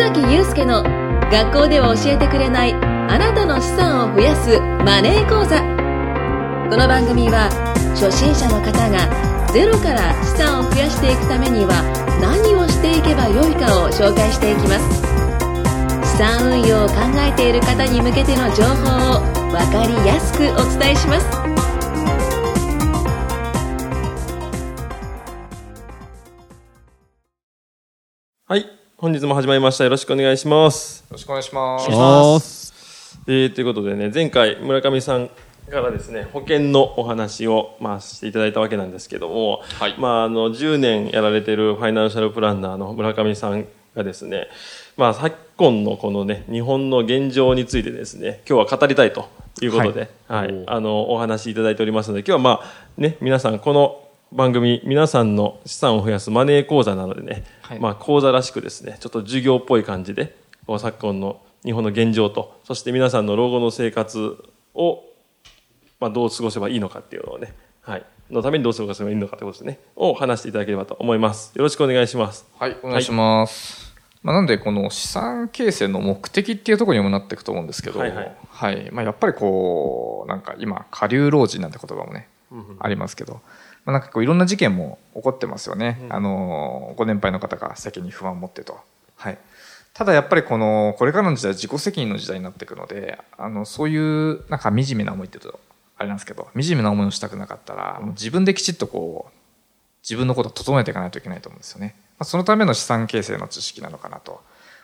崎祐介の学校では教えてくれないあなたの資産を増やすマネー講座。この番組は初心者の方がゼロから資産を増やしていくためには何をしていけばよいかを紹介していきます。資産運用を考えている方に向けての情報を分かりやすくお伝えします。本日も始まりました。よろしくお願いします。よろしくお願いします。ます。えー、ということでね、前回村上さんからですね、保険のお話を、まあ、していただいたわけなんですけども、はいまあ、あの、10年やられてるファイナンシャルプランナーの村上さんがですね、まあ、昨今のこのね、日本の現状についてですね、今日は語りたいということで、はい、あの、お話しいただいておりますので、今日はまあ、ね、皆さん、この番組、皆さんの資産を増やすマネー講座なのでね、はい。まあ、講座らしくですね、ちょっと授業っぽい感じで、昨今の日本の現状と、そして皆さんの老後の生活を、まあ、どう過ごせばいいのかっていうのをね、はい、のためにどう過ごせばいいのかということですね、を話していただければと思います。よろしくお願いします。はい、お願いします。まあ、なんで、この資産形成の目的っていうところにもなっていくと思うんですけど、はいはい。はい。まあ、やっぱりこう、なんか今、下流老人なんて言葉もね、ありますけど、まあ、なんかこういろんな事件も起こってますよね。あの、ご年配の方が先に不安を持ってと。はい。ただやっぱりこの、これからの時代は自己責任の時代になっていくので、あの、そういう、なんか惨めな思いって言うと、あれなんですけど、惨めな思いをしたくなかったら、もう自分できちっとこう、自分のことを整えていかないといけないと思うんですよね。まあ、そのための資産形成の知識なのかなと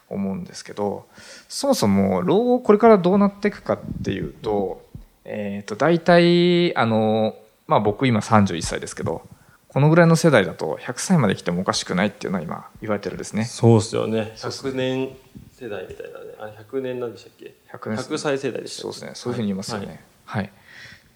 思うんですけど、そもそも老後これからどうなっていくかっていうと、えっ、と、大体、あの、まあ僕今31歳ですけど、このぐらいの世代だと100歳まで来てもおかしくないっていうのは今言われてるんですね。そうですよね。100年世代みたいなね。あれ、100年なんでしたっけ？100年100歳世代でしたっけ？そうですね。そういうふうに言いますよね。ははいい。っ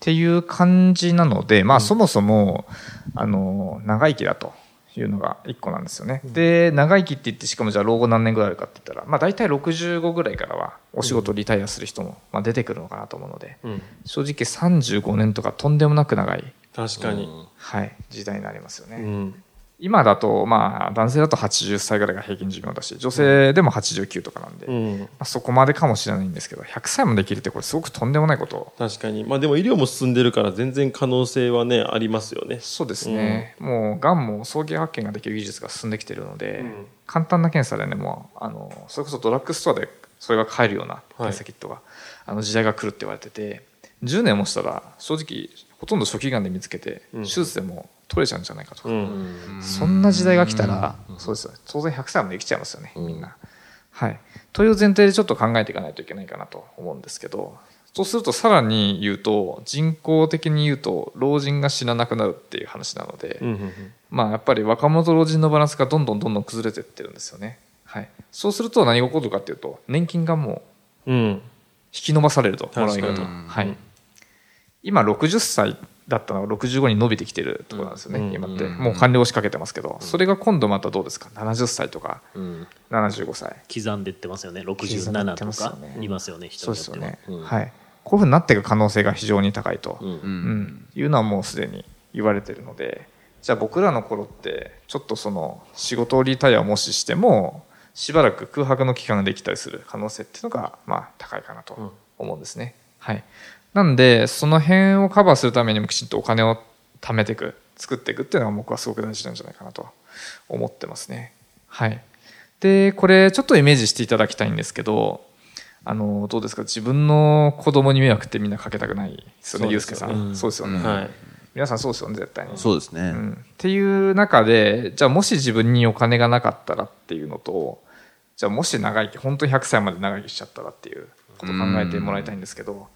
ていう感じなので、まあそもそも、あの、長生きだというのが一個なんですよね。で、長生きって言って、しかもじゃあ老後何年ぐらいあるかって言ったら、まあ大体65ぐらいからはお仕事リタイアする人も、まあ、出てくるのかなと思うので、うん。正直35年とかとんでもなく長い、確かに。はい、時代になりますよね。うん。今だと、まあ男性だと80歳ぐらいが平均寿命だし、女性でも89とかなんで、まうん。あ、そこまでかもしれないんですけど、100歳もできるってこれすごくとんでもないこと確かに。まあでも医療も進んでるから全然可能性はね、ありますよね。そうですね、もうがんも早期発見ができる技術が進んできているので、うん簡単な検査でねもうあのそれこそドラッグストアでそれが買えるような検査キットが、あの時代が来るって言われてて10年もしたら正直ほとんど初期がんで見つけて、うん手術でも取れちゃうんじゃないかとか、うん。そんな時代が来たら、そうですよ当然100歳まで生きちゃいますよね、みんな。はい、という前提でちょっと考えていかないといけないかなと思うんですけどそうするとさらに言うと人口的に言うと老人が死ななくなるっていう話なので、うん。うん。まあやっぱり若者と老人のバランスがどんどんどんどん崩れていってるんですよね。はい、そうすると何が起こるかっていうと年金がもううん。引き伸ばされるともらい方うんはい、今60歳だったのが65に伸びてきてるところなんですよね、うん。今って。うん。もう完了しかけてますけど、それが今度またどうですか？70歳とかうん。75歳。刻んでってますよね。刻んでって67とますよかねいますよね。そう人によっては。ですよね、うん。はい。こういうふうになっていく可能性が非常に高いと、うん。う。ん、いうのはもうすでに言われてるのでじゃあ僕らの頃ってちょっとその仕事をリタイアをもししてもしばらく空白の期間ができたりする可能性っていうのがまあ高いかなと思うんですね。はい、なんでその辺をカバーするためにもきちんとお金を貯めていく作っていくっていうのが僕はすごく大事なんじゃないかなと思ってますね。はい、でこれちょっとイメージしていただきたいんですけどあのどうですか？自分の子供に迷惑ってみんなかけたくないですよねそうですよね。ゆうすけさん、そうですよね、うんはい。皆さんそうですよね絶対に。そうですね。うん、っていう中でじゃあもし自分にお金がなかったらっていうのとじゃあもし長生き本当に100歳まで長生きしちゃったらっていうことを考えてもらいたいんですけど、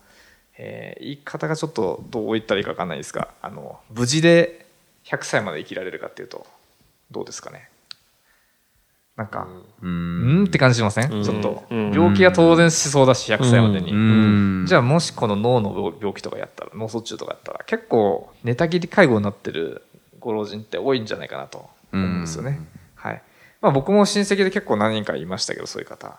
えー言い方がちょっとどう言ったらいいか分かんないですがあの無事で100歳まで生きられるかっていうとどうですかね？なんか、ううん、んって感じしません、うん。ちょっと、うん。病気は当然しそうだし100歳までに、うん。じゃあもしこの脳の病気とかやったら脳卒中とかやったら結構寝たきり介護になってるご老人って多いんじゃないかなと思うんですよね。はい。まあ僕も親戚で結構何人かいましたけどそういう方。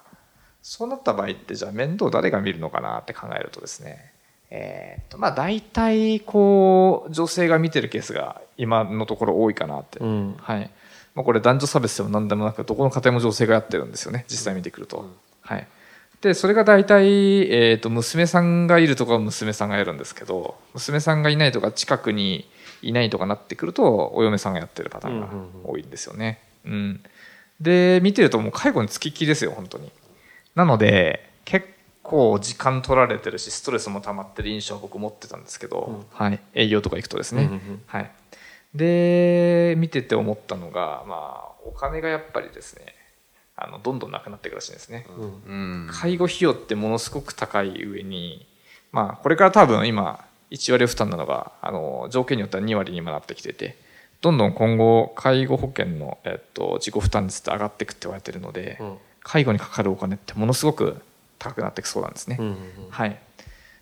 そうなった場合ってじゃあ面倒誰が見るのかなって考えるとですね。えーとまあ大体こう女性が見てるケースが今のところ多いかなって。うん。はい。まあ、これ男女差別でも何でもなくどこの家庭も女性がやってるんですよね実際見てくると。はい、でそれが大体、えー、と娘さんがいるとこは娘さんがやるんですけど娘さんがいないとか近くにいないとかなってくるとお嫁さんがやってるパターンが多いんですよね。うんで見てるともう介護につきっきりですよ本当に。なので結構時間取られてるしストレスも溜まってる印象は僕持ってたんですけど、はい、営業とか行くとですね。はい、で見てて思ったのが、まあ、お金がやっぱりですねあのどんどんなくなっていくらしいんですね、うん。介護費用ってものすごく高い上に、まあ、これから多分今1割負担なのがあの条件によっては2割にもなってきててどんどん今後介護保険の、えっと、自己負担率って上がっていくって言われてるので、うん。介護にかかるお金ってものすごく高くなっていくそうなんですね、うんうんはい、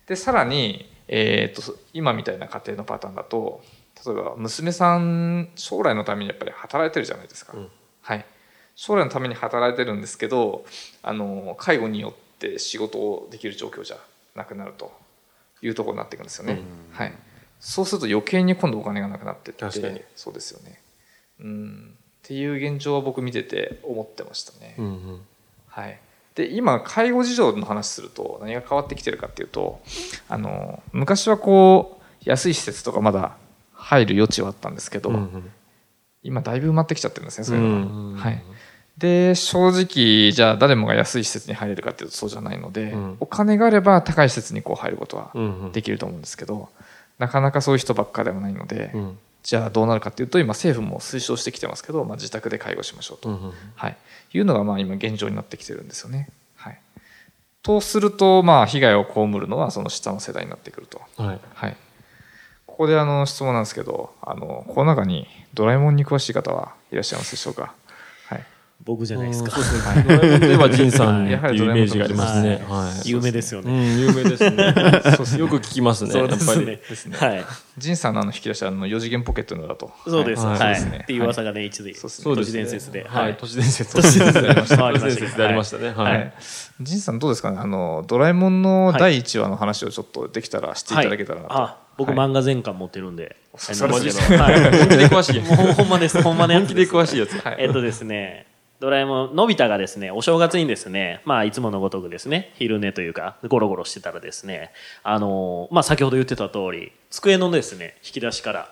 でさらに、えー、と今みたいな家庭のパターンだと例えば娘さん将来のためにやっぱり働いてるじゃないですか、うん。はい、将来のために働いてるんですけどあの介護によって仕事をできる状況じゃなくなるというところになっていくんですよね、はい、そうすると余計に今度お金がなくなってって確かに。そうですよね。うん。っていう現状は僕見てて思ってましたね、うんうん。はい、で今介護事情の話すると何が変わってきてるかっていうとあの昔はこう安い施設とかまだ入る余地はあったんですけど、うんうん。今だいぶ埋まってきちゃってるんですねそういうのが、うんはい、で正直じゃあ誰もが安い施設に入れるかっていうとそうじゃないので、うん。お金があれば高い施設にこう入ることはうんうん。できると思うんですけど、なかなかそういう人ばっかではないので、うんじゃあどうなるかっていうと今政府も推奨してきてますけど、まあ、自宅で介護しましょうと、うんうんはい、いうのがまあ今現状になってきてるんですよね。はい、とするとまあ被害を被るのはその下の世代になってくると。はい。はい、ここであの質問なんですけどあのこの中にドラえもんに詳しい方はいらっしゃいますでしょうか、はい、僕じゃないですか。そうですね。ドラえもんといえば仁さんってやはりいうイメージがありますね。有名ですようね。ん、有名ですね。よく聞きますね。やっぱり。ですね。はい。仁さんのあの引き出したあの4次元ポケットのだとそうです。はいはい。そうですねっていう噂がね、一時、そうですねそうですね都市伝説で。は。はいい。都市伝説。都市伝説でありました都市伝説でありましたね。ははいい。仁さんどうですかね？あのドラえもんの第1話の話をちょっとできたらしていただけたらなと、あ、僕はい漫画全巻持ってるんで。そうあれで。本気で詳しい。もうほんまです。ほんまのやつ本気で詳しいやつ。はいえっとですね、ドラえもん、のび太がですね、お正月にですね、まあ、いつものごとくですね、昼寝というか、ゴロゴロしてたらですね、あのーまあ、先ほど言ってた通り、机のですね、引き出しから、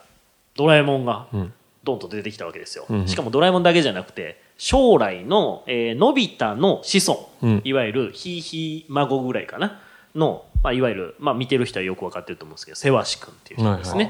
ドラえもんが、ん。ドンと出てきたわけですよ。うんしかもドラえもんだけじゃなくて、将来の、えーのび太の子孫、うん。いわゆる、ひいひい孫ぐらいかな、の、まあ、いわゆる、まあ、見てる人はよくわかってると思うんですけど、せわし君っていう人ですね。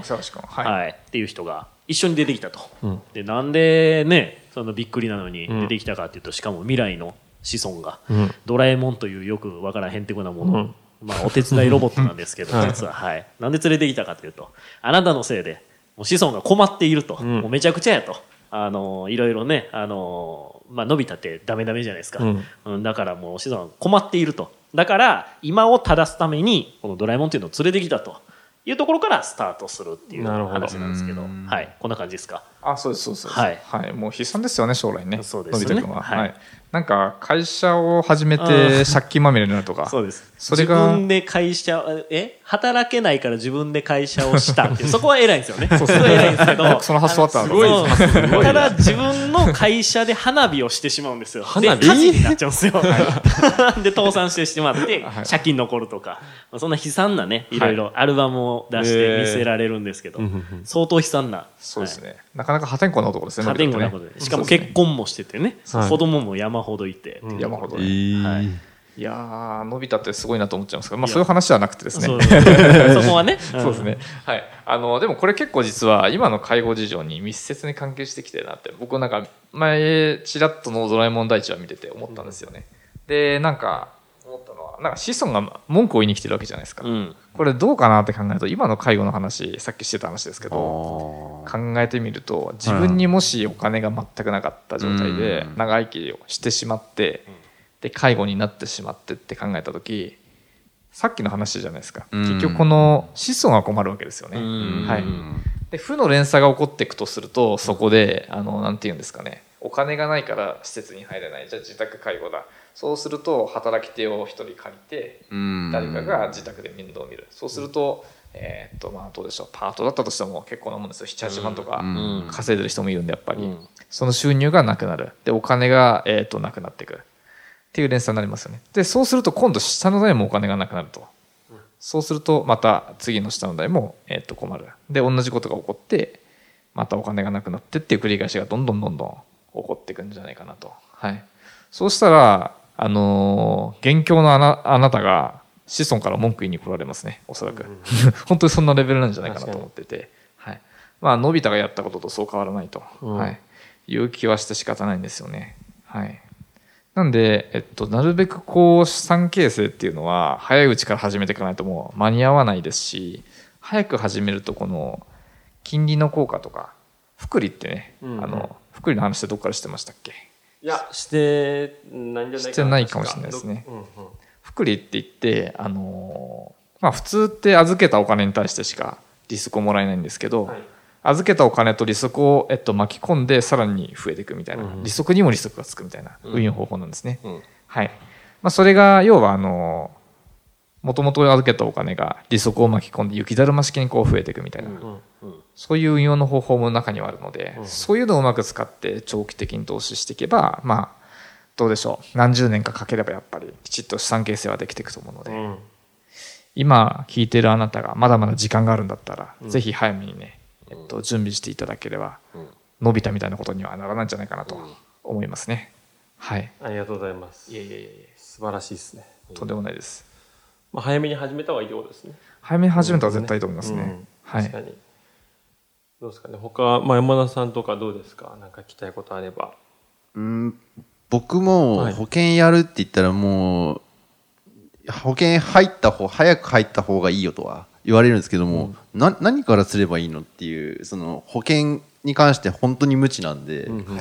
はい、っていう人が一緒に出てきたと、うん。でなんでねそのびっくりなのにん。出てきたかっていうと、しかも未来の子孫が、うん。ドラえもんというよくわからんへんてこなもの、まあ、お手伝いロボットなんですけど、はい。実は、はい、なんで連れてきたかというとあなたのせいでもう子孫が困っていると、ん。もうめちゃくちゃやと。あのいろいろね、あのまあ、のび太ってダメダメじゃないですか、うん。うんだからもう子孫が困っていると。だから今を正すためにこのドラえもんっていうのを連れてきたというところからスタートするっていう話なんですけど。はい、こんな感じですか？あそうですそうです。はい。はい、もう悲惨ですよね将来ね。そうですよね。は、はい。はい。なんか会社を始めて借金まみれになるとか。そうです。それが自分で会社え？働けないから自分で会社をしたってそこは偉いんですよね。そうは偉いんですけど。その発想あったす。ごいただ自分の会社で花火をしてしまうんですよ。花火？で火事になっちゃうんですよ、で倒産してしまってはい。借金残るとか、まあそんな悲惨なねい。ろいろアルバムを出して見せられるんですけど、相当悲惨な。そうですね、なかなか破天荒な男ですね破天荒なことで。しかも結婚もしててね、はい。子供も山ほどいて、山ほどね、はい。い。やーのび太ってすごいなと思っちゃいますけど、まあ、そういう話ではなくてですね。そ こはね、そうですね、はい、あのでもこれ結構実は今の介護事情に密接に関係してきてるなって僕なんか前ちらっとの「ドラえもん第一話見てて思ったんですよね、でなんかなんか子孫が文句を言いに来てるわけじゃないですか、うん。これどうかなって考えると今の介護の話さっきしてた話ですけど考えてみると自分にもしお金が全くなかった状態でうん。長生きをしてしまってで介護になってしまってって考えた時さっきの話じゃないですか。うん。結局この子孫が困るわけですよね。うん。はい。で負の連鎖が起こっていくとするとそこであのなんて言うんですかね。お金がないから施設に入れない。じゃあ自宅介護だそうすると働き手を一人借りて誰かが自宅で面倒を見る。そうするとえーっとまあどうでしょう。パートだったとしても結構なもんですよ。78万とかうん。稼いでる人もいるんでやっぱり、うん。その収入がなくなる。でお金が、えーっとなくなっていくっていう連鎖になりますよね。でそうすると今度下の代もお金がなくなると、そうするとまた次の下の代も、えーっと困る。で同じことが起こってまたお金がなくなってっていう繰り返しがどんどんどんどん起こっていくんじゃないかなと。はい。そうしたら、あのー元凶のあなあなたが子孫から文句言いに来られますね、おそらく。本当にそんなレベルなんじゃないかなと思ってて。はい。まあ、のび太がやったこととそう変わらないと。うんはい。いう気はして仕方ないんですよね。はい。なんで、えっと、なるべくこう、資産形成っていうのは、早いうちから始めていかないともう間に合わないですし、早く始めるとこの、金利の効果とか、福利ってね、うんあの、福利の話ってどっからしてましたっけ？いやしてないんじゃないかなしてないかもしれないですね。どうんうん。福利って言って、あのーまあ普通って預けたお金に対してしか利息をもらえないんですけど、はい。預けたお金と利息を、えっと、巻き込んでさらに増えていくみたいな、うん利息にも利息がつくみたいな運用方法なんですね。うん。はい。まあそれが、要はあのもともと預けたお金が利息を巻き込んで雪だるま式にこう増えていくみたいな、そういう運用の方法も中にはあるので、うん。そういうのをうまく使って長期的に投資していけば、まあ、どうでしょう。何十年かかければやっぱりきちっと資産形成はできていくと思うので、うん。今聞いているあなたがまだまだ時間があるんだったら、うん。ぜひ早めにね、えっと、準備していただければ、うん。伸びたみたいなことにはならないんじゃないかなと思いますね。はい。ありがとうございます。いえいえいえ素晴らしいですね、とんでもないです。まあ、早めに始めた方がいいってことですね。早めに始めたら絶対いいと思いますね。うん。はい。確かに。どうですかね。他、まあ、山田さんとかどうですか？なんか聞きたいことあれば。うん。僕もはい。保険やるって言ったらもう、保険入った方、早く入った方がいいよとは言われるんですけども、な、何からすればいいのっていう、その保険に関して本当に無知なんで、うんうんうん。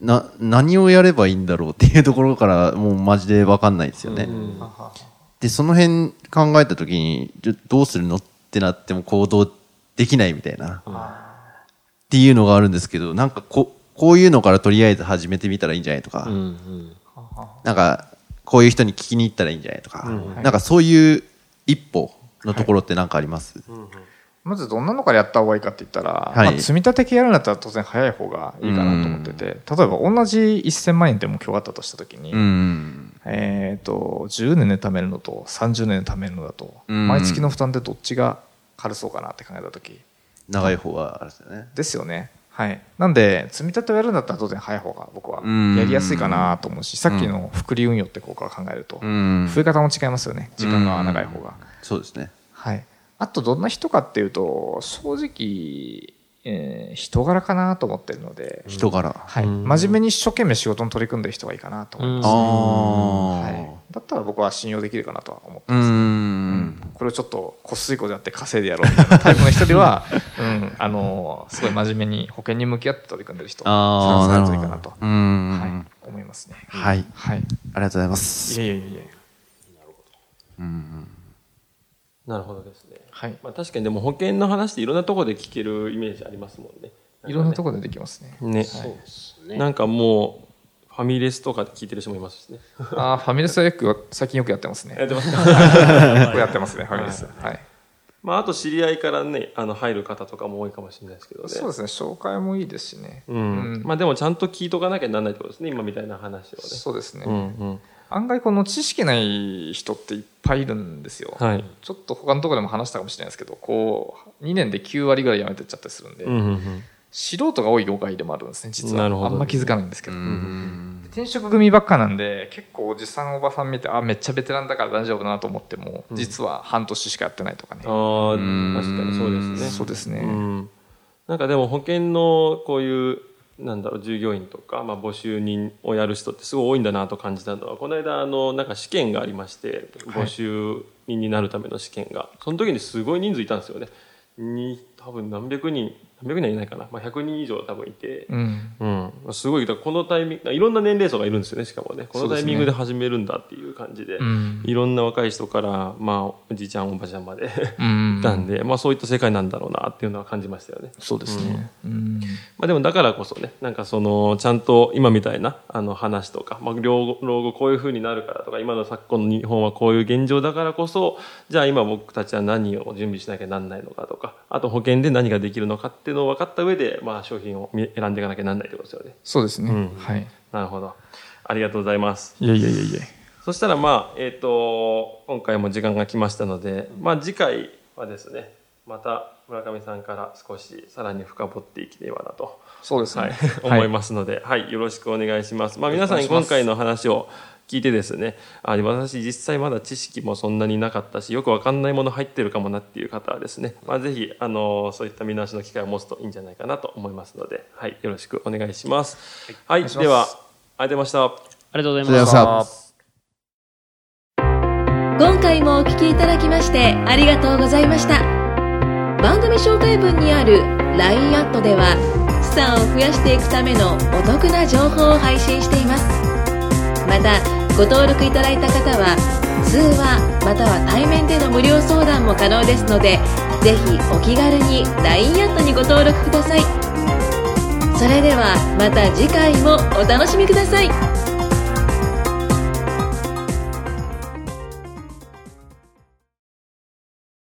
な、何をやればいいんだろうっていうところからもうマジでわかんないですよね。うんで、その辺考えた時に、どうするの？ってなっても行動できないみたいな、っていうのがあるんですけど、なんかこ、こういうのからとりあえず始めてみたらいいんじゃないとか、うんうん。なんか、こういう人に聞きに行ったらいいんじゃないとか、うんなんかそういう一歩のところってなんかあります、まずどんなのからやった方がいいかって言ったら、はい。まあ、積み立て系やるんだったら当然早い方がいいかなと思ってて、例えば同じ1000万円で目標があったとした時に、うん。えっ、と、10年で貯めるのと30年で貯めるのだと、うん毎月の負担ってどっちが軽そうかなって考えた時長い方があるんですよね。ですよね。はい。なんで、積み立てをやるんだったら当然早い方が僕はうんやりやすいかなと思うし、さっきの複利運用って効果を考えると、うん。増え方も違いますよね。時間が長い方が。そうですね。はい。あと、どんな人かっていうと、正直、えー人柄かなと思ってるので、人柄。はい。うん真面目に一生懸命仕事に取り組んでる人がいいかなと思います、あはいあ。。だったら僕は信用できるかなとは思ってうます。ん。これをちょっとこっそりこでやって稼いでやろうみたいなタイプの人では、うん、あのすごい真面目に保険に向き合って取り組んでる人ああ、探さなるほどれるといいかなと、うん。はい、思いますね。はい。はい。ありがとうございます。いえいえいえ。うん。なるほどですね、はい。まあ、確かにでも保険の話っていろんなところで聞けるイメージありますもんねいろんなところでできますね。ねそうですねなんかもうファミレスとかで聞いてる人もいますしねああ、ファミレスはよく、最近よくやってますね。やってますか？よくやってますね、ファミレス。はい。まああと知り合いからねあの入る方とかも多いかもしれないですけどねそうですね、紹介もいいですしね。うんうんまあでもちゃんと聞いとかなきゃならないってことですね今みたいな話をねそうですね。うんうん案外この知識ない人っていっぱいいるんですよ。はいちょっと他のところでも話したかもしれないですけど、こう、2年で9割ぐらい辞めてっちゃったりするんで、うんうんうん素人が多い業界でもあるんですね、実は。なるほどあんま気づかないんですけど。うん。転職組ばっかなんで、結構おじさんおばさん見て、あ、めっちゃベテランだから大丈夫だなと思っても、実は半年しかやってないとかね。ああん確かにそうですねそうですね。うん、なんかでも保険のこういうなんだろう従業員とか、まあ、募集人をやる人ってすごい多いんだなと感じたのはこの間あのなんか試験がありましてはい。募集人になるための試験が、その時にすごい人数いたんですよね。に多分何百人何百人はいないかな、まあ、100人以上多分いて、うん。うん、すごいこのタイミングいろんな年齢層がいるんですよねしかもね。このタイミングで始めるんだっていう感じで。うん。いろんな若い人から、まあ、おじいちゃんおばちゃんまでうん。いたんで、まあ、そういった世界なんだろうなっていうのは感じましたよね。そうですね。うん。まあ、でもだからこそねなんかそのちゃんと今みたいなあの話とか、まあ、老後老後こういうふうになるからとか今の昨今の日本はこういう現状だからこそじゃあ今僕たちは何を準備しなきゃなんないのかとかあと保険で何ができるのかっていうのを分かった上で、まあ、商品を選んでいかなきゃなんないってことですよね。そうですね。うん。はい。なるほど。ありがとうございます。いやいやいやいやそしたらまあ、えっ、と、今回も時間が来ましたので、まあ次回はですね、また村上さんから少しさらに深掘っていければなと、そうですはい。ね、思いますので、はい、よろしくお願いします。まあ皆さんに今回の話を聞いてですね、あ私実際まだ知識もそんなになかったし、よくわかんないもの入ってるかもなっていう方はですね、まあぜひ、あの、そういった見直しの機会を持つといいんじゃないかなと思いますので、はい、よろしくお願いします。はい、願いでは、ありがとうございました。ありがとうございました今回もお聞きいただきましてありがとうございました番組紹介文にある LINE アットでは資産を増やしていくためのお得な情報を配信していますまたご登録いただいた方は通話または対面での無料相談も可能ですのでぜひお気軽に LINE アットにご登録ください。それではまた次回もお楽しみください。